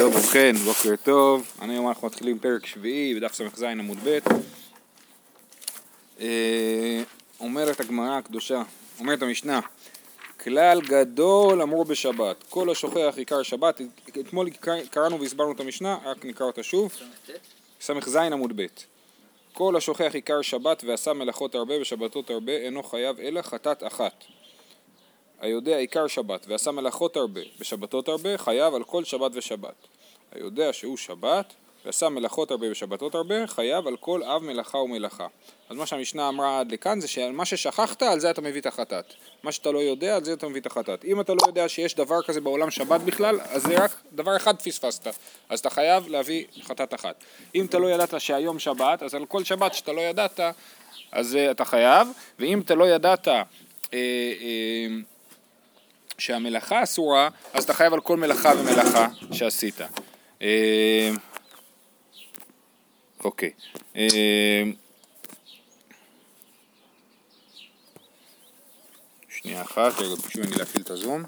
טוב, ובכן, בוקר טוב. היום אנחנו מתחילים פרק שביעי בדף ס"ז עמוד ב'. אה, אומרת הגמרא הקדושה, אומרת המשנה, כלל גדול אמור בשבת, כל השוכח עיקר שבת, אתמול קראנו והסברנו את המשנה, רק נקרא אותה שוב, ס"ז עמוד ב'. כל השוכח עיקר שבת ועשה מלאכות הרבה בשבתות הרבה אינו חייב אלא חטאת אחת. היודע עיקר שבת ועשה מלאכות הרבה בשבתות הרבה חייב על כל שבת ושבת. היודע שהוא שבת ועשה מלאכות הרבה בשבתות הרבה חייב על כל אב מלאכה ומלאכה. אז מה שהמשנה אמרה עד לכאן זה שעל מה ששכחת על זה אתה מביא את החטאת. מה שאתה לא יודע על זה אתה מביא את החטאת. אם אתה לא יודע שיש דבר כזה בעולם שבת בכלל אז זה רק דבר אחד פספסת. אז אתה חייב להביא חטאת אחת. אם אתה לא ידעת שהיום שבת אז על כל שבת שאתה לא ידעת אז uh, אתה חייב ואם אתה לא ידעת uh, uh, שהמלאכה אסורה, אז אתה חייב על כל מלאכה ומלאכה שעשית. אה, אוקיי. אה, שנייה אחת, רגע, ביקשו ממני להפעיל את הזום.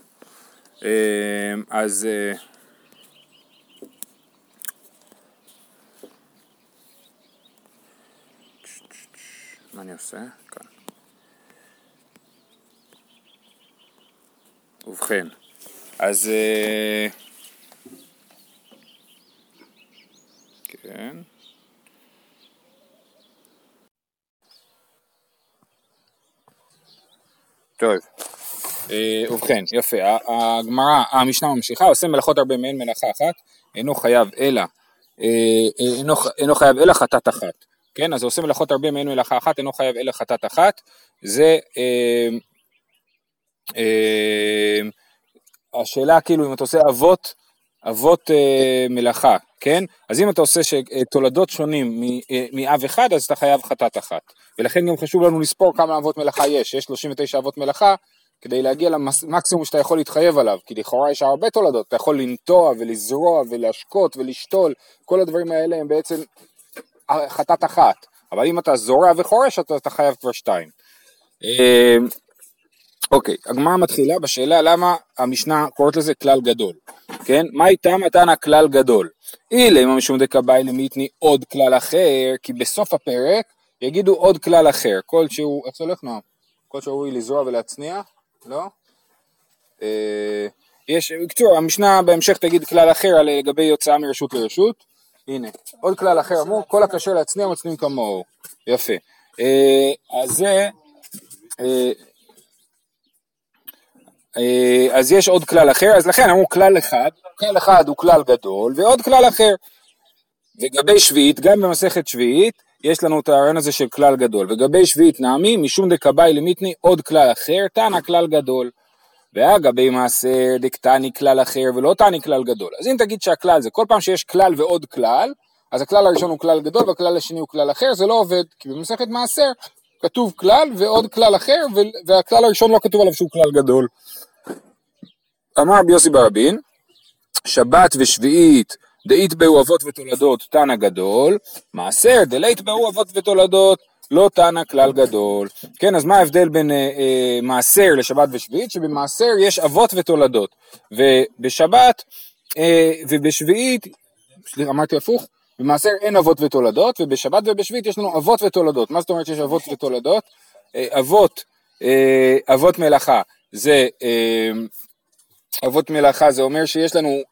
אה, אז... מה אני עושה? כאן. ובכן, אז... אה, כן. טוב, אה, ובכן, יפה, הגמרא, המשנה ממשיכה, עושה מלאכות הרבה מעין מלאכה אחת, אינו חייב אלא, אה, אינו, אינו חייב אלא חטאת אחת, כן, אז עושה מלאכות הרבה מעין מלאכה אחת, אינו חייב אלא חטאת אחת, זה אה, השאלה כאילו אם אתה עושה אבות, אבות אה, מלאכה, כן? אז אם אתה עושה תולדות שונים אה, מאב אחד, אז אתה חייב חטאת אחת. ולכן גם חשוב לנו לספור כמה אבות מלאכה יש, יש 39 אבות מלאכה, כדי להגיע למקסימום שאתה יכול להתחייב עליו, כי לכאורה יש הרבה תולדות, אתה יכול לנטוע ולזרוע ולהשקות ולשתול, כל הדברים האלה הם בעצם חטאת אחת, אבל אם אתה זורע וחורש אתה, אתה חייב כבר שתיים. אוקיי, הגמרא מתחילה בשאלה למה המשנה קוראת לזה כלל גדול, כן? מה איתה מתן הכלל גדול? אילמה משום דקבאי למיתני עוד כלל אחר, כי בסוף הפרק יגידו עוד כלל אחר, כל שהוא, איך זה הולך נועם? כל שהוא לזרוע ולהצניע? לא? אה, יש, בקיצור, המשנה בהמשך תגיד כלל אחר לגבי יוצאה מרשות לרשות, הנה, עוד כלל אחר אמרו, כל הכשר להצניע מצניעים כמוהו, יפה. אה, אז זה, אה, אז יש עוד כלל אחר, אז לכן אמרו כלל אחד, כלל אחד הוא כלל גדול, ועוד כלל אחר. לגבי שביעית, גם במסכת שביעית, יש לנו את הרעיון הזה של כלל גדול. לגבי שביעית נעמי, משום דקבאי למיתני עוד כלל אחר, תנא כלל גדול. ואגבי מעשר דקתני כלל אחר ולא תני כלל גדול. אז אם תגיד שהכלל זה כל פעם שיש כלל ועוד כלל, אז הכלל הראשון הוא כלל גדול והכלל השני הוא כלל אחר, זה לא עובד, כי במסכת מעשר כתוב כלל ועוד כלל אחר, והכלל הראשון לא כתוב עליו שהוא כלל גדול. אמר רבי יוסי ברבין, שבת ושביעית דאית באו אבות ותולדות תנא גדול, מעשר דלית באו אבות ותולדות לא תנא כלל גדול. כן, אז מה ההבדל בין אה, אה, מעשר לשבת ושביעית? שבמעשר יש אבות ותולדות, ובשבת אה, ובשביעית, סליחה, אמרתי הפוך? במעשר אין אבות ותולדות, ובשבת ובשביעית יש לנו אבות ותולדות. מה זאת אומרת שיש אבות ותולדות? אה, אבות, אה, אבות מלאכה זה אה, אבות מלאכה זה אומר שיש לנו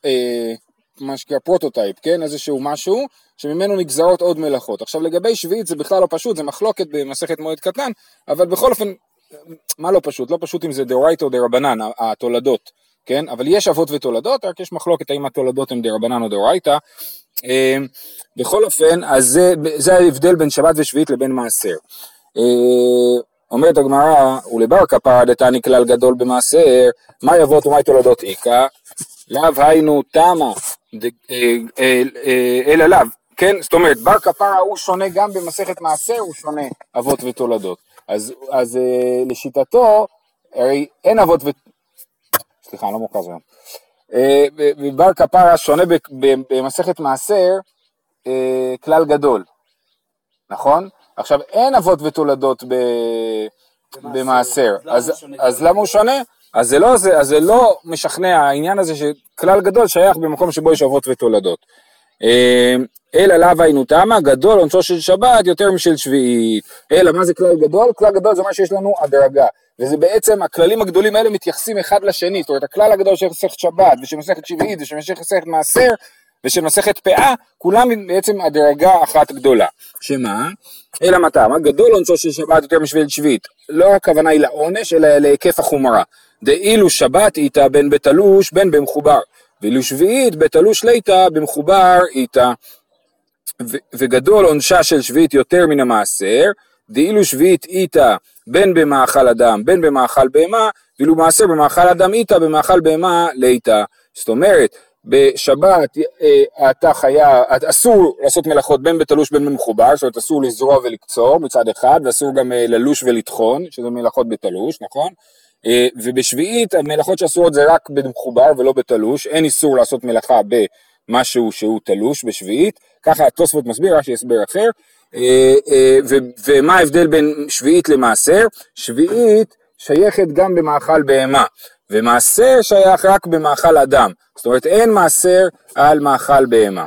מה שנקרא prototype, כן? איזשהו משהו שממנו נגזרות עוד מלאכות. עכשיו לגבי שביעית זה בכלל לא פשוט, זה מחלוקת במסכת מועד קטן, אבל בכל אופן, מה לא פשוט? לא פשוט אם זה דאורייתא או דרבנן, התולדות, כן? אבל יש אבות ותולדות, רק יש מחלוקת האם התולדות הן דרבנן או דאורייתא. אה, בכל אופן, אז זה, זה ההבדל בין שבת ושביעית לבין מעשר. אה, אומרת הגמרא, ולבר כפרה דתני כלל גדול במעשר, מה יבוא ומאי תולדות איכא? לאו היינו תמה אה, אה, אלא לאו, כן? זאת אומרת, בר כפרה הוא שונה גם במסכת מעשר, הוא שונה אבות ותולדות. אז, אז לשיטתו, הרי אין אבות ו... סליחה, אני לא מוכר היום. בר כפרה שונה במסכת מעשר כלל גדול, נכון? עכשיו אין אבות ותולדות ב... במעשר, אז, אז למה הוא שונה? אז זה לא, זה, אז זה לא משכנע העניין הזה שכלל גדול שייך במקום שבו יש אבות ותולדות. אה, אלא לאו היינו תמה, גדול עונשו של שבת יותר משל שביעית. אלא מה זה כלל גדול? כלל גדול זה מה שיש לנו הדרגה. וזה בעצם, הכללים הגדולים האלה מתייחסים אחד לשני. זאת אומרת, הכלל הגדול של מסכת שבת, ושל מסכת שביעית, ושל מסכת מעשר, ושל מסכת פאה, כולם בעצם הדרגה אחת גדולה. שמה? אלא מה טעמה? גדול עונשו של שבת יותר משביל שביעית. לא הכוונה היא לעונש, אלא להיקף החומרה. דאילו שבת איתה בין בתלוש בין במחובר. ואילו שביעית בתלוש ליטא במחובר איתה. וגדול עונשה של שביעית יותר מן המעשר, דאילו שביעית איתה בין במאכל אדם בין במאכל בהמה, ואילו מעשר במאכל אדם איתה במאכל בהמה ליטא. זאת אומרת, בשבת אה, אתה חייב, אסור לעשות מלאכות בין בתלוש בין במחובר, זאת אומרת אסור לזרוע ולקצור מצד אחד, ואסור גם אה, ללוש ולטחון, שזה מלאכות בתלוש, נכון? אה, ובשביעית המלאכות שאסורות זה רק במחובר ולא בתלוש, אין איסור לעשות מלאכה במשהו שהוא תלוש בשביעית, ככה התוספות מסביר, רק הסבר אחר, ומה ההבדל בין שביעית למעשר? שביעית שייכת גם במאכל בהמה, ומעשר שייך רק במאכל אדם, זאת אומרת אין מעשר על מאכל בהמה.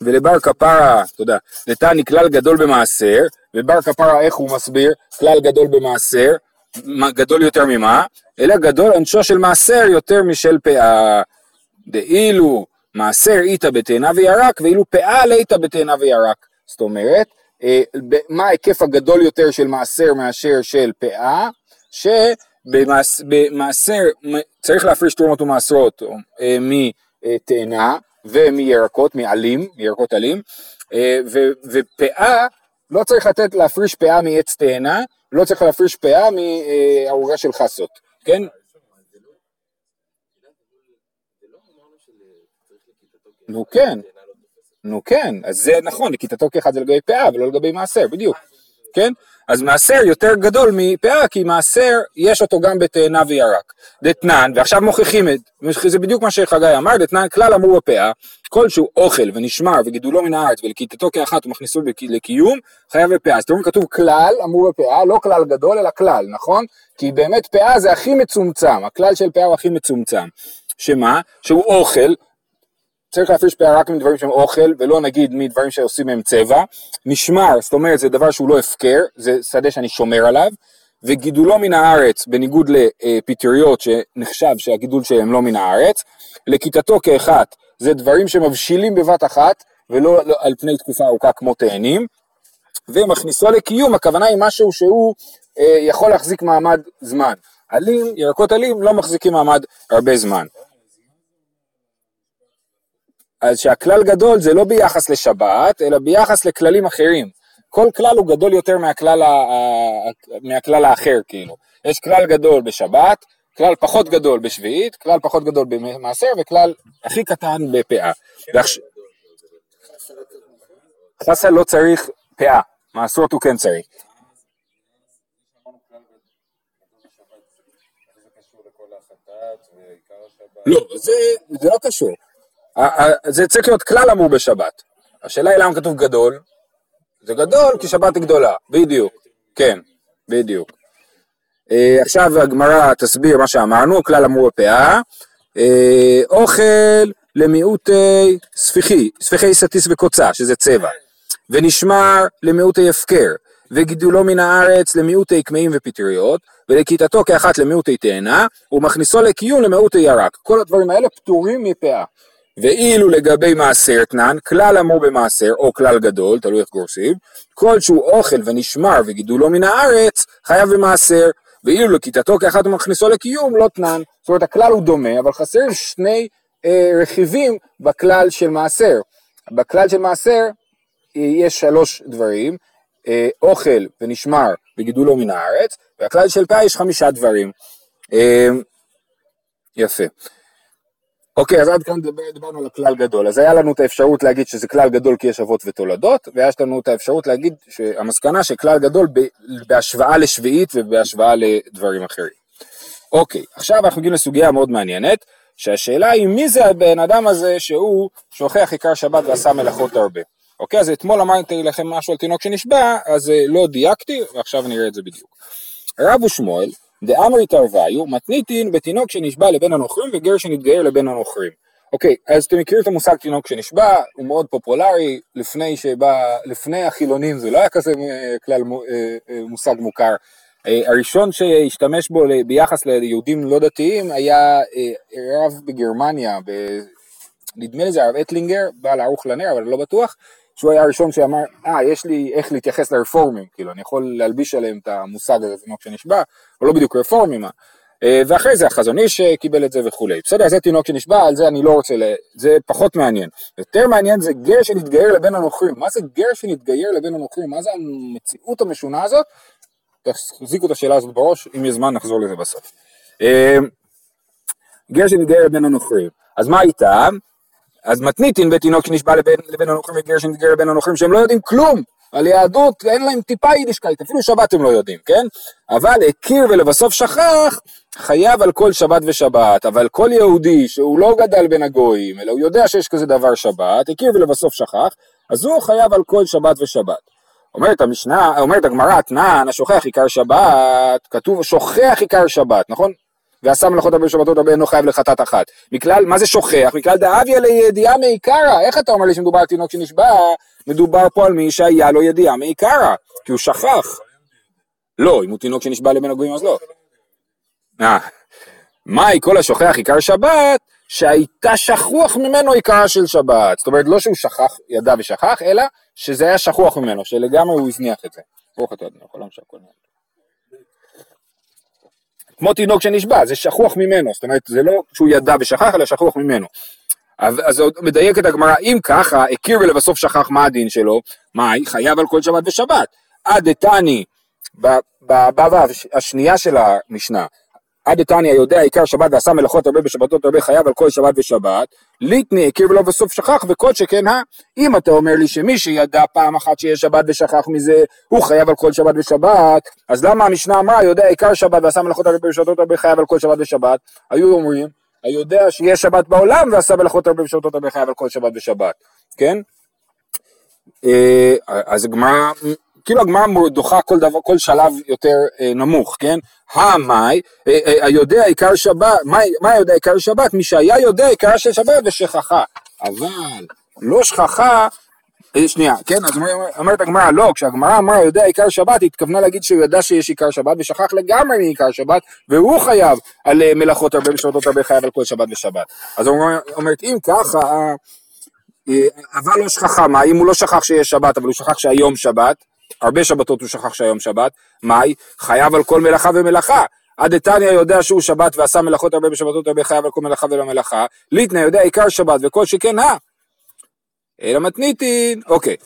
ולבר כפרה, תודה, נתני כלל גדול במעשר, ובר כפרה איך הוא מסביר? כלל גדול במעשר, גדול יותר ממה? אלא גדול עונשו של מעשר יותר משל פאה. דאילו מעשר איתה בתאנה וירק, ואילו פאה לאיתה בתאנה וירק. זאת אומרת, אה, מה ההיקף הגדול יותר של מעשר מאשר של פאה? ש... במעשר צריך להפריש תרומות ומעשרות אה, מתאנה ומירקות, מעלים, מירקות עלים, אה, ופאה, לא צריך לתת להפריש פאה מעץ תאנה, לא צריך להפריש פאה מערוגה של חסות, כן? נו כן, נו כן, אז זה נכון, לכיתתו כאחד זה לגבי פאה ולא לגבי מעשר, בדיוק, כן? אז מעשר יותר גדול מפאה, כי מעשר יש אותו גם בתאנה וירק. דתנן, ועכשיו מוכיחים את, זה בדיוק מה שחגי אמר, דתנן כלל אמור בפאה, כלשהו אוכל ונשמר וגידולו מן הארץ ולכיתתו כאחת ומכניסו לקיום, חייב בפאה. אז תראו כתוב כלל אמור בפאה, לא כלל גדול אלא כלל, נכון? כי באמת פאה זה הכי מצומצם, הכלל של פאה הוא הכי מצומצם. שמה? שהוא אוכל, צריך להפריש פאה רק מדברים שהם אוכל, ולא נגיד מדברים שעושים מהם צבע. נשמר, זאת אומרת זה דבר שהוא לא הפקר, זה שדה שאני שומר עליו, וגידולו מן הארץ, בניגוד לפטריות שנחשב שהגידול שלהם לא מן הארץ, לכיתתו כאחת, זה דברים שמבשילים בבת אחת, ולא על פני תקופה ארוכה כמו תאנים, ומכניסו לקיום, הכוונה היא משהו שהוא אה, יכול להחזיק מעמד זמן. עלים, ירקות עלים לא מחזיקים מעמד הרבה זמן. אז שהכלל גדול זה לא ביחס לשבת, אלא ביחס לכללים אחרים. כל כלל הוא גדול יותר מהכלל, ה... מהכלל האחר, כאילו. יש כלל גדול בשבת, כלל פחות גדול בשביעית, כלל פחות גדול במעשר, וכלל הכי קטן בפאה. ועכש... חסה לא צריך פאה, מעשרות הוא כן צריך. לא, זה, זה לא קשור. זה צריך להיות כלל אמור בשבת. השאלה היא למה כתוב גדול? זה גדול כי שבת היא גדולה, בדיוק, כן, בדיוק. אה, עכשיו הגמרא תסביר מה שאמרנו, כלל אמור בפאה, אה, אוכל למיעוטי ספיחי, ספיחי סטיס וקוצה, שזה צבע, ונשמר למיעוטי הפקר, וגידולו מן הארץ למיעוטי קמעים ופטריות, ולכיתתו כאחת למיעוטי תאנה, ומכניסו לקיום למיעוטי ירק. כל הדברים האלה פטורים מפאה. ואילו לגבי מעשר תנן, כלל אמור במעשר, או כלל גדול, תלוי איך גורסים, כלשהו אוכל ונשמר וגידולו מן הארץ, חייב במעשר, ואילו לכיתתו כאחת ומכניסו לקיום, לא תנן. זאת אומרת, הכלל הוא דומה, אבל חסרים שני אה, רכיבים בכלל של מעשר. בכלל של מעשר אה, יש שלוש דברים, אה, אוכל ונשמר וגידולו מן הארץ, והכלל של פאה יש חמישה דברים. אה, יפה. אוקיי, אז עד כאן דיברנו על הכלל גדול. אז היה לנו את האפשרות להגיד שזה כלל גדול כי יש אבות ותולדות, ויש לנו את האפשרות להגיד שהמסקנה שכלל גדול בהשוואה לשביעית ובהשוואה לדברים אחרים. אוקיי, עכשיו אנחנו מגיעים לסוגיה מאוד מעניינת, שהשאלה היא מי זה הבן אדם הזה שהוא שוכח עיקר שבת ועשה מלאכות הרבה. אוקיי, אז אתמול אמרתי לכם משהו על תינוק שנשבע, אז אה, לא דייקתי, ועכשיו נראה את זה בדיוק. רב ושמואל דאמרי תרוויו, מתניתין בתינוק שנשבע לבן הנוכרים וגר שנתגייר לבן הנוכרים. אוקיי, אז אתם מכירים את המושג תינוק שנשבע, הוא מאוד פופולרי, לפני שבא, לפני החילונים זה לא היה כזה אה, כלל אה, אה, מושג מוכר. הראשון שהשתמש בו ביחס ליהודים לא דתיים היה רב בגרמניה. נדמה לי זה הרב אטלינגר, בעל ערוך לנר, אבל לא בטוח, שהוא היה הראשון שאמר, אה, יש לי איך להתייחס לרפורמים, כאילו, אני יכול להלביש עליהם את המושג הזה, תינוק שנשבע, הוא לא בדיוק רפורמים, אה, ואחרי זה החזון איש אה, קיבל את זה וכולי. בסדר, זה תינוק שנשבע, על זה אני לא רוצה, ל... זה פחות מעניין. יותר מעניין זה גר שנתגייר לבן הנוכרים. מה זה גר שנתגייר לבן הנוכרים? מה זה המציאות המשונה הזאת? תחזיקו את השאלה הזאת בראש, אם יש זמן נחזור לזה בסוף. אה, גר שנתגייר לבן הנוכרים. אז מה איתם? אז מתניתין בתינוק שנשבע לבן, לבן הנוכרים וגר שנתגייר לבן הנוכרים שהם לא יודעים כלום. על יהדות אין להם טיפה יידישקייט, אפילו שבת הם לא יודעים, כן? אבל הכיר ולבסוף שכח, חייב על כל שבת ושבת, אבל כל יהודי שהוא לא גדל בין הגויים, אלא הוא יודע שיש כזה דבר שבת, הכיר ולבסוף שכח, אז הוא חייב על כל שבת ושבת. אומרת המשנה, אומרת הגמרא, תנען, השוכח עיקר שבת, כתוב שוכח עיקר שבת, נכון? ועשה מלאכות הרבה שבתות הרבה אינו חייב לחטאת אחת. מכלל, מה זה שוכח? מכלל דאביה לידיעה מעיקרא. איך אתה אומר לי שמדובר על תינוק שנשבע? מדובר פה על מי שהיה לו ידיעה מעיקרא, כי הוא שכח. לא, אם הוא תינוק שנשבע לבין הגויים אז לא. אה, מהי כל השוכח עיקר שבת? שהייתה שכוח ממנו עיקרה של שבת. זאת אומרת, לא שהוא שכח, ידע ושכח, אלא שזה היה שכוח ממנו, שלגמרי הוא הזניח את זה. ברוך אתה יודע, עולם שהכל נהיה. כמו תינוק שנשבע, זה שכוח ממנו, זאת אומרת, זה לא שהוא ידע ושכח, אלא שכוח ממנו. אז עוד מדייקת הגמרא, אם ככה, הכיר ולבסוף שכח מה הדין שלו, מה, חייב על כל שבת ושבת. עד דתני, בבבא השנייה של המשנה, עד דתניא יודע עיקר שבת ועשה מלאכות הרבה בשבתות הרבה חייב על כל שבת ושבת, ליטני הכיר ולא בסוף שכח וכל שכן הא, אם אתה אומר לי שמי שידע פעם אחת שיש שבת ושכח מזה, הוא חייב על כל שבת ושבת, אז למה המשנה אמרה יודע עיקר שבת ועשה מלאכות הרבה בשבתות הרבה חייב על כל שבת ושבת? היו אומרים, היודע שיש שבת בעולם ועשה מלאכות הרבה בשבתות הרבה חייב על כל שבת ושבת, כן? אה, אז הגמרא כאילו הגמרא דוחה כל דבר, כל שלב יותר אה, נמוך, כן? המאי, אה, אה, היודע עיקר שבת, מה יודע עיקר שבת? מי שהיה יודע עיקר של שבת ושכחה. אבל לא שכחה, אה, שנייה, כן, אז אומרת הגמרא, לא, כשהגמרא אמרה יודע עיקר שבת, היא התכוונה להגיד שהוא ידע שיש עיקר שבת ושכח לגמרי מעיקר שבת, והוא חייב על אה, מלאכות הרבה ושבתות הרבה חייב על כל שבת ושבת. אז אומרת, אם ככה, אה, אבל לא שכחה, מה, אם הוא לא שכח שיש שבת, אבל הוא שכח שהיום שבת, הרבה שבתות הוא שכח שהיום שבת, מאי? חייב על כל מלאכה ומלאכה. עד דתניא יודע שהוא שבת ועשה מלאכות הרבה בשבתות הרבה חייב על כל מלאכה ולא מלאכה, ליטנא יודע עיקר שבת וכל שכן הא. אלא מתניתין, אוקיי.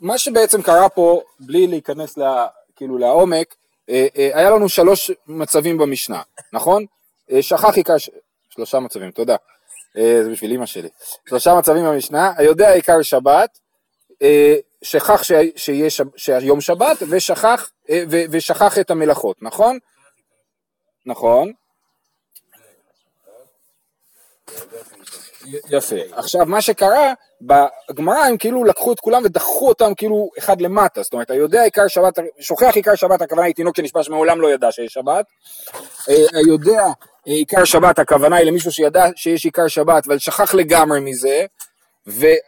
מה שבעצם קרה פה, בלי להיכנס לה, כאילו לעומק, אה, אה, היה לנו שלוש מצבים במשנה, נכון? אה, שכח עיקר, ש... שלושה מצבים, תודה. זה בשביל אמא שלי. שלושה מצבים במשנה, היודע עיקר שבת, שכח שיש שיום שבת ושכח, אה, ושכח את המלאכות, נכון? נכון. יפה. עכשיו מה שקרה, בגמרא הם כאילו לקחו את כולם ודחו אותם כאילו אחד למטה, זאת אומרת, היודע עיקר שבת, שוכח עיקר שבת, הכוונה היא תינוק שנשבע שמעולם לא ידע שיש שבת, היודע אה, עיקר שבת, הכוונה היא למישהו שידע שיש עיקר שבת, אבל שכח לגמרי מזה,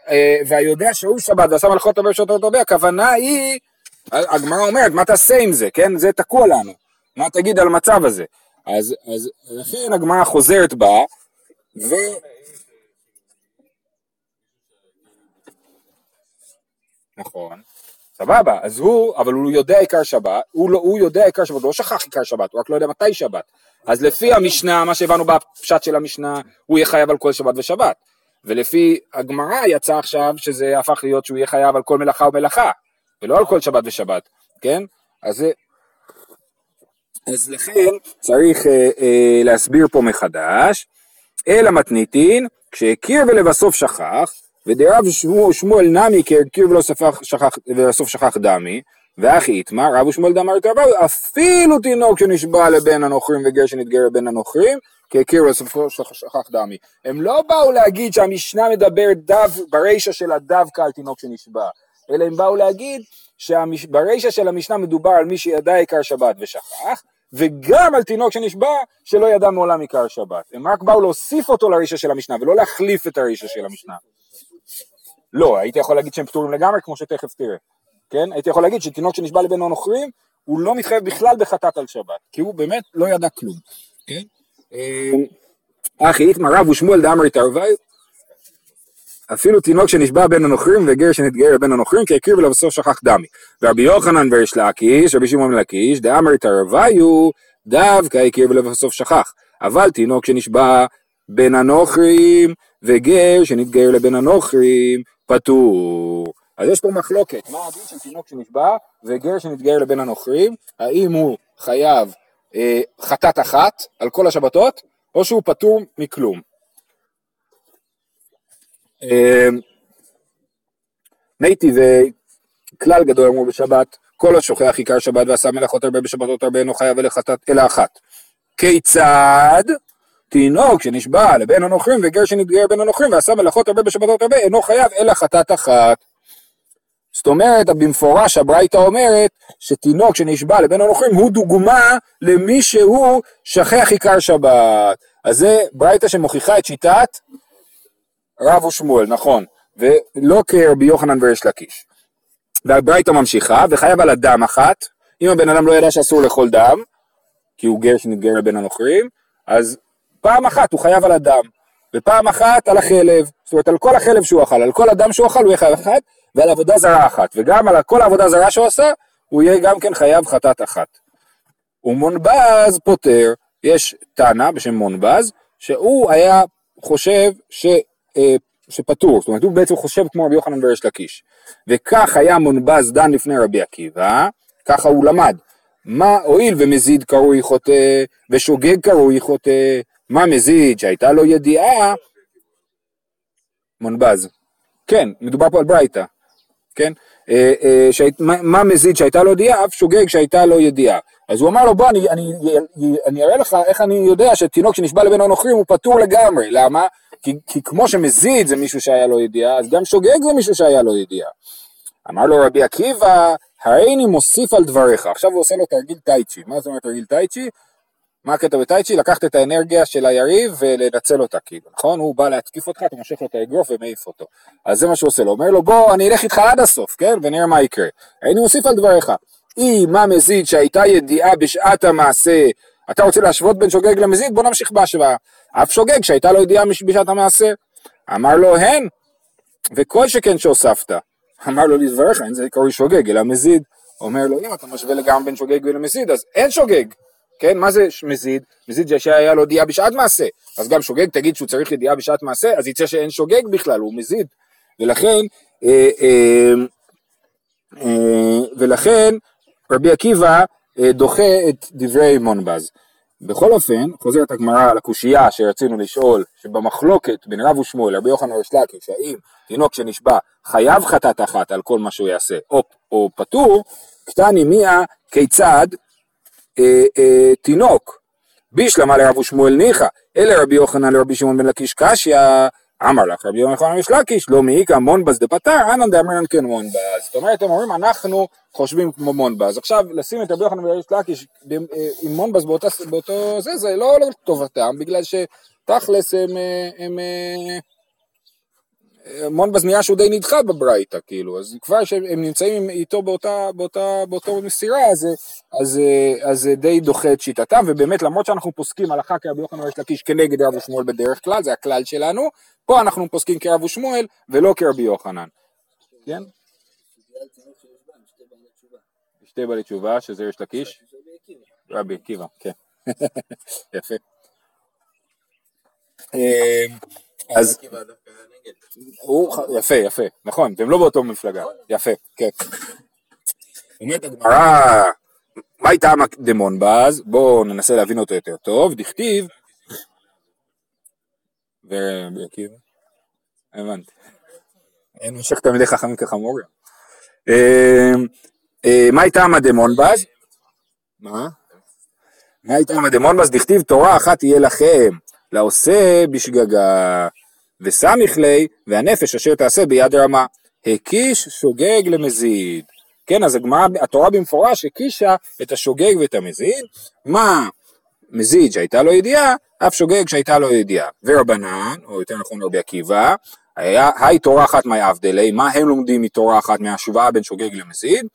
אה, והיודע שהוא שבת ועשה מלאכות הרבה שעות הרבה, הכוונה היא, הגמרא אומרת, מה תעשה עם זה, כן? זה תקוע לנו. מה תגיד על המצב הזה? אז, אז לכן הגמרא חוזרת בה, ו... נכון, סבבה, אז הוא, אבל הוא יודע עיקר שבת, הוא, לא, הוא יודע עיקר שבת, הוא לא שכח עיקר שבת, הוא רק לא יודע מתי שבת. אז לפי המשנה, מה שהבנו בפשט של המשנה, הוא יהיה חייב על כל שבת ושבת. ולפי הגמרא יצא עכשיו שזה הפך להיות שהוא יהיה חייב על כל מלאכה ומלאכה, ולא על כל שבת ושבת, כן? אז, אז לכן צריך אה, אה, להסביר פה מחדש, אלא מתניתין, כשהכיר ולבסוף שכח, ודרב שמואל נמי כהכיר ולבסוף שכח דמי, ואחי איתמר, רב ושמואל דמר קרבו, אפילו תינוק שנשבע לבן הנוכרים וגר שנתגר לבן הנוכרים, לסופו שכח דמי. הם לא באו להגיד שהמשנה מדבר דו, ברישא שלה דווקא על תינוק שנשבע, אלא הם באו להגיד שברישא של המשנה מדובר על מי שידע עיקר שבת ושכח, וגם על תינוק שנשבע שלא ידע מעולם עיקר שבת. הם רק באו להוסיף אותו לרישה של המשנה ולא להחליף את הרישה של המשנה. לא, הייתי יכול להגיד שהם פטורים לגמרי כמו שתכף תראה. כן? הייתי יכול להגיד שתינוק שנשבע לבין הנוכרים הוא לא מתחייב בכלל בחטאת על שבת, כי הוא באמת לא ידע כלום. כן? אה, אחי איתמר רב ושמואל דאמרי תרוויו אפילו תינוק שנשבע בין הנוכרים וגר שנתגייר בין הנוכרים כי הקריב לו בסוף שכח דמי. ורבי יוחנן וריש לקיש, רבי שמעון לקיש, דאמר תרוויו, דווקא הקריב לו בסוף שכח. אבל תינוק שנשבע בין הנוכרים וגר שנתגייר לבין הנוכרים, פטור. אז יש פה מחלוקת, מה הדין של תינוק שנשבע וגר שנתגייר לבין הנוכרים, האם הוא חייב אה, חטאת אחת על כל השבתות, או שהוא פטור מכלום. אמ, מייטי וכלל גדול אמרו בשבת, כל השוכח עיקר שבת ועשה מלאכות הרבה בשבתות הרבה אינו חייב אלא אחת. כיצד? תינוק שנשבע לבן הנוכרים וגר שנתגייר בין הנוכרים ועשה מלאכות הרבה בשבתות הרבה אינו חייב אלא חטאת אחת. זאת אומרת, במפורש הברייתא אומרת שתינוק שנשבע לבן הנוכרים הוא דוגמה למי שהוא שכח עיקר שבת. אז זה ברייתא שמוכיחה את שיטת רב ושמואל, נכון, ולא כרבי יוחנן וריש לקיש. והברייתא ממשיכה, וחייב על הדם אחת, אם הבן אדם לא ידע שאסור לאכול דם, כי הוא גר שנתגר לבין הנוכרים, אז פעם אחת הוא חייב על הדם, ופעם אחת על החלב, זאת אומרת על כל החלב שהוא אכל, על כל הדם שהוא אכל הוא יהיה חייב אחת, ועל עבודה זרה אחת, וגם על כל העבודה זרה שהוא עשה, הוא יהיה גם כן חייב חטאת אחת. ומונבז פוטר, יש תנא בשם מונבז, שהוא היה חושב ש... אה, שפטור, זאת אומרת הוא בעצם חושב כמו רבי יוחנן וריש לקיש. וכך היה מונבז דן לפני רבי עקיבא, ככה הוא למד. מה הואיל ומזיד קרוי חוטא ושוגג קרוי חוטא, מה מזיד שהייתה לו ידיעה, מונבז. כן, מדובר פה על ברייתא, כן? אה, אה, שהיית, מה, מזיד שהייתה לו ידיעה, אף שוגג שהייתה לו ידיעה. אז הוא אמר לו בוא אני, אני, אני, אני אראה לך איך אני יודע שתינוק שנשבע לבין הנוכרים הוא פטור לגמרי, למה? כי, כי כמו שמזיד זה מישהו שהיה לו ידיעה, אז גם שוגג זה מישהו שהיה לו ידיעה. אמר לו רבי עקיבא, הריני מוסיף על דבריך. עכשיו הוא עושה לו תרגיל טייצ'י. מה זאת אומרת תרגיל טייצ'י? מה הקטע בטייצ'י? לקחת את האנרגיה של היריב ולנצל אותה כאילו, נכון? הוא בא להתקיף אותך, אתה מושך לו את האגרוף ומעיף אותו. אז זה מה שהוא עושה לו, אומר לו בוא אני אלך איתך עד הסוף, כן? ונראה מה יקרה. הריני מוסיף על דבריך. אם מזיד שהייתה ידיעה בשעת המעשה, אתה רוצה להשוות בין שוגג למזיד? בוא נמשיך בהשוואה. אף שוגג שהייתה לו ידיעה בשעת המעשה. אמר לו הן, וכל שכן שהוספת. אמר לו לדבריך, אין זה קרוי שוגג, אלא מזיד. אומר לו, אם אתה משווה לגמרי בין שוגג ולמזיד, אז אין שוגג. כן, מה זה מזיד? מזיד שהיה לו ידיעה בשעת מעשה. אז גם שוגג תגיד שהוא צריך ידיעה בשעת מעשה, אז יצא שאין שוגג בכלל, הוא מזיד. ולכן, אה, אה, אה, ולכן רבי עקיבא דוחה את דברי מונבז. בכל אופן, חוזרת הגמרא על הקושייה שרצינו לשאול, שבמחלוקת בין רב ושמואל, רבי יוחנן וריש לקיש, האם תינוק שנשבע חייב חטאת אחת על כל מה שהוא יעשה, או, או פטור, קטני מיה כיצד תינוק, בישלמה לרב ושמואל ניחא, אלא רבי יוחנן לרבי שמעון בן לקיש קשיא, אמר לך רבי יוחנן יש לקיש, לא מעיקה מונבז דפטר, אנא דאמרן כן מונבז. זאת אומרת, הם אומרים, אנחנו חושבים כמו מונבז. עכשיו, לשים את רבי יוחנן ויש לקיש אה, עם מונבז באותו זה, זה לא לטובתם, בגלל שתכלס הם, אה, הם, הם אה, מונבז נהיה שהוא די נדחה בברייתא, כאילו, אז כבר שהם נמצאים איתו באותה, באותה, באותו מסירה, אז, זה די דוחה את שיטתם, ובאמת למרות שאנחנו פוסקים הלכה כרבי יוחנן ריש לקיש כנגד רב ושמואל בדרך כלל, זה הכלל שלנו, פה אנחנו פוסקים כרב ושמואל ולא כרבי יוחנן. כן? שתי בעלי תשובה, שזה ריש לקיש? רבי עקיבא, כן. יפה. אז... יפה, יפה, נכון, והם לא באותו מפלגה, יפה, כן. אומרת הגמרא, מה הייתה דמון בז? בואו ננסה להבין אותו יותר טוב, דכתיב, ועקיבא, הבנתי. אין משך תלמידי חכמים כחמור. אמ, אה, מה הייתה דמון בז? מה? מה הייתה דמון בז? דכתיב תורה אחת תהיה לכם, לעושה בשגגה. וסמיך לי, והנפש אשר תעשה ביד רמה. הקיש שוגג למזיד. כן, אז הגמרא, התורה במפורש הקישה את השוגג ואת המזיד, מה מזיד שהייתה לו ידיעה, אף שוגג שהייתה לו ידיעה. ורבנן, או יותר נכון רבי עקיבא, היי תורה אחת מאי אבדלי, מה הם לומדים מתורה אחת מהשוואה בין שוגג למזיד?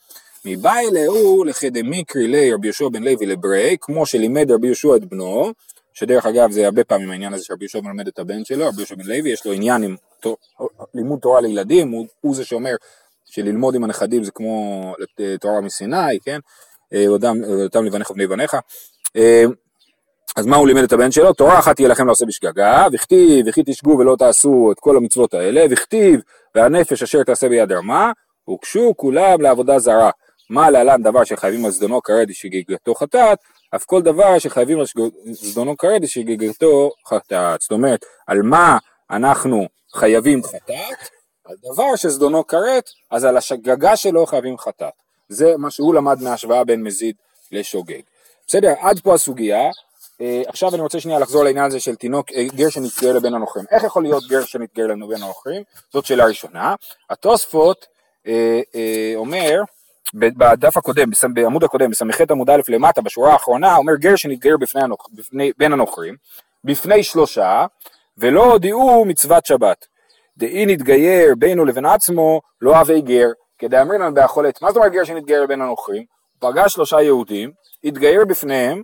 מבאי לאו לחדמיקרי לי רבי יהושע בן לוי לברי, כמו שלימד רבי יהושע את בנו, שדרך אגב זה הרבה פעמים העניין הזה שרבי יהושע מלמד את הבן שלו, רבי יהושע בן לוי יש לו עניין עם לימוד תורה לילדים, הוא, הוא זה שאומר שללמוד עם הנכדים זה כמו תורה מסיני, כן, אה, אותם, אותם לבניך ובני בניך, אה, אז מה הוא לימד את הבן שלו? תורה אחת תהיה לכם לעשות בשגגה, וכתיב, וכי תשגו ולא תעשו את כל המצוות האלה, וכתיב, והנפש אשר תעשה ביד רמה, הוגשו כולם לעבודה זרה. מה להלן דבר שחייבים על זדונו כרת שגיגתו חטאת, אף כל דבר שחייבים על זדונו כרת שגיגתו חטאת. זאת אומרת, על מה אנחנו חייבים חטאת? על דבר שזדונו כרת, אז על השגגה שלו חייבים חטאת. זה מה שהוא למד מהשוואה בין מזיד לשוגג. בסדר, עד פה הסוגיה, אה, עכשיו אני רוצה שנייה לחזור לעניין הזה של תינוק, אה, גר שנתגר לבין הנוכרים. איך יכול להיות גר שנתגר לבין הנוכרים? זאת שאלה ראשונה. התוספות אה, אומר, בדף הקודם, בעמוד הקודם, בס"ח עמוד א' למטה, בשורה האחרונה, אומר גר. בפני, בין הנוכרים, בפני שלושה, ולא הודיעו מצוות שבת. דאי נתגייר בינו לבין עצמו, לא אבי גר, כדאמרין לנו באכולת. מה זאת אומרת גר שנתגייר בין הנוכרים? הוא פגש שלושה יהודים, התגייר בפניהם,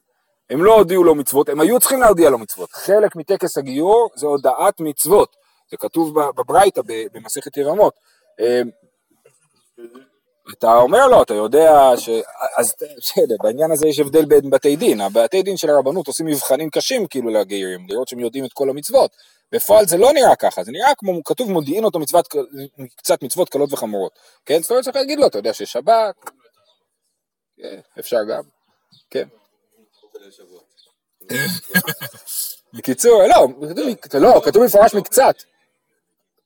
הם לא הודיעו לו מצוות, הם היו צריכים להודיע לו מצוות. חלק מטקס הגיור זה הודעת מצוות, זה כתוב בברייתא במסכת ירמות. אתה אומר לו, אתה יודע ש... אז בסדר, בעניין הזה יש הבדל בין בתי דין, הבתי דין של הרבנות עושים מבחנים קשים כאילו לגיירים, לראות שהם יודעים את כל המצוות. בפועל זה לא נראה ככה, זה נראה כמו כתוב מודיעין אותו מצוות, קצת מצוות קלות וחמורות. כן, זאת אומרת צריך להגיד לו, אתה יודע ששבת, כן, אפשר גם, כן. בקיצור, לא, לא, כתוב במפורש מקצת.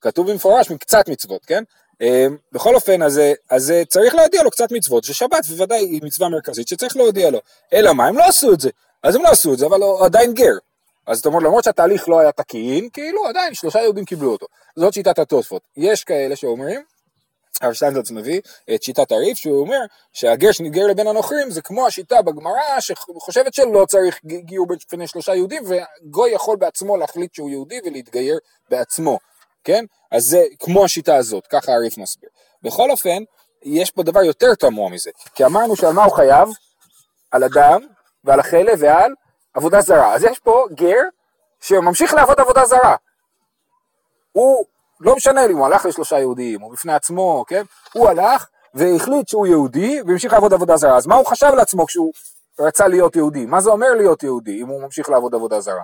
כתוב במפורש מקצת מצוות, כן? אמ, בכל אופן, אז, אז צריך להודיע לו קצת מצוות, ששבת בוודאי היא מצווה מרכזית שצריך להודיע לו. אלא מה, הם לא עשו את זה. אז הם לא עשו את זה, אבל הוא עדיין גר. אז זאת אומרת, למרות שהתהליך לא היה תקין, כאילו עדיין שלושה יהודים קיבלו אותו. זאת שיטת התוספות. יש כאלה שאומרים הרב שטיינזלץ מביא את שיטת הריף, שהוא אומר שהגר שנתגייר לבין הנוכרים זה כמו השיטה בגמרא שחושבת שלא צריך גיור בפני שלושה יהודים וגוי יכול בעצמו להחליט שהוא יהודי ולהתגייר בעצמו, כן? אז זה כמו השיטה הזאת, ככה הריף מסביר. בכל אופן, יש פה דבר יותר תמוה מזה, כי אמרנו שעל מה הוא חייב? על הדם ועל החלב ועל עבודה זרה. אז יש פה גר שממשיך לעבוד עבודה זרה. הוא לא משנה לי הוא הלך לשלושה יהודים, או בפני עצמו, כן? הוא הלך והחליט שהוא יהודי והמשיך לעבוד עבודה זרה. אז מה הוא חשב לעצמו כשהוא רצה להיות יהודי? מה זה אומר להיות יהודי אם הוא ממשיך לעבוד עבודה זרה?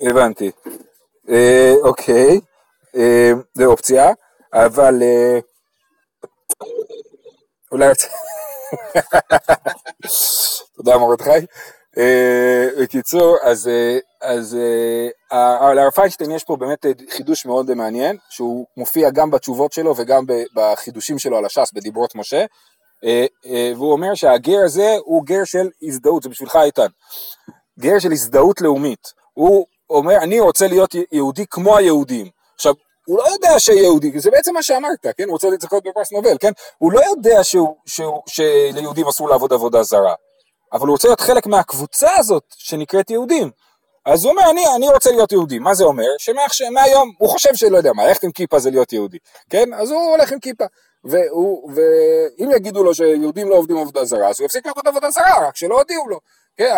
הבנתי. אה, אוקיי, אה, זה אופציה, אבל אה, אולי... תודה מרדכי. אה, בקיצור, אז, אה, אז אה, לרב פיינשטיין יש פה באמת חידוש מאוד מעניין, שהוא מופיע גם בתשובות שלו וגם בחידושים שלו על הש"ס בדיברות משה, והוא אומר שהגר הזה הוא גר של הזדהות, זה בשבילך איתן, גר של הזדהות לאומית. הוא אומר, אני רוצה להיות יהודי כמו היהודים. עכשיו, הוא לא יודע שיהודי, זה בעצם מה שאמרת, כן? הוא רוצה לצחוק בפרס נובל, כן? הוא לא יודע שהוא, שהוא, שליהודים אסור לעבוד עבודה זרה. אבל הוא רוצה להיות חלק מהקבוצה הזאת שנקראת יהודים. אז הוא אומר, אני, אני רוצה להיות יהודי. מה זה אומר? שמהיום, הוא חושב שלא יודע מה, ללכת עם כיפה זה להיות יהודי. כן? אז הוא הולך עם כיפה. והוא, ואם יגידו לו שיהודים לא עובדים עבודה זרה, אז הוא יפסיק לעבוד עבודה זרה, רק שלא הודיעו לו. כן,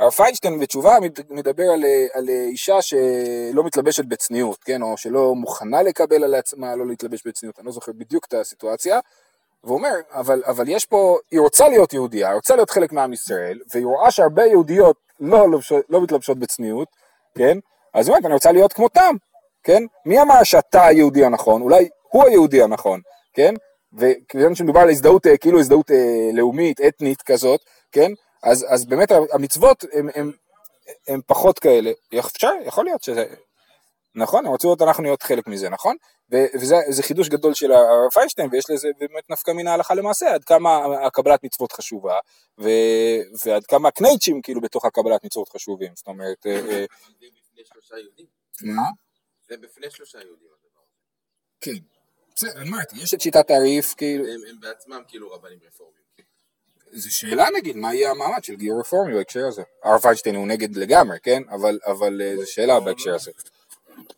הרב פיינשטיין בתשובה מדבר על, על אישה שלא מתלבשת בצניעות, כן, או שלא מוכנה לקבל על עצמה לא להתלבש בצניעות, אני לא זוכר בדיוק את הסיטואציה, והוא אומר, אבל, אבל יש פה, היא רוצה להיות יהודייה, רוצה להיות חלק מעם ישראל, והיא רואה שהרבה יהודיות לא, לא מתלבשות בצניעות, כן? אז היא אומרת, אני רוצה להיות כמותם, כן? מי אמר שאתה היהודי הנכון? אולי הוא היהודי הנכון, כן? וכיוון שמדובר על הזדהות, אה, כאילו הזדהות אה, לאומית, אתנית כזאת, כן? אז, אז באמת המצוות הן פחות כאלה. אפשר, יכול להיות שזה... נכון, הם רצו אנחנו להיות חלק מזה, נכון? וזה חידוש גדול של הרב פיינשטיין, ויש לזה באמת נפקא מן ההלכה למעשה, עד כמה הקבלת מצוות חשובה, ו, ועד כמה הקנייצ'ים כאילו בתוך הקבלת מצוות חשובים, זאת אומרת... אה, מה? זה בפני שלושה יהודים. כן. בסדר, אמרתי, יש את שיטת הריף, כאילו... הם הם בעצמם כאילו רבנים רפורמים. זו שאלה נגיד, מה יהיה המעמד של גיור רפורמי בהקשר הזה? הרב פיינשטיין הוא נגד לגמרי, כן? אבל, אבל אה, זו שאלה בהקשר הזה.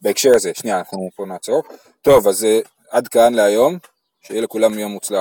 בהקשר הזה, שנייה, אנחנו פה נעצור. טוב, אז אה, עד כאן להיום, שיהיה לכולם יום מוצלח.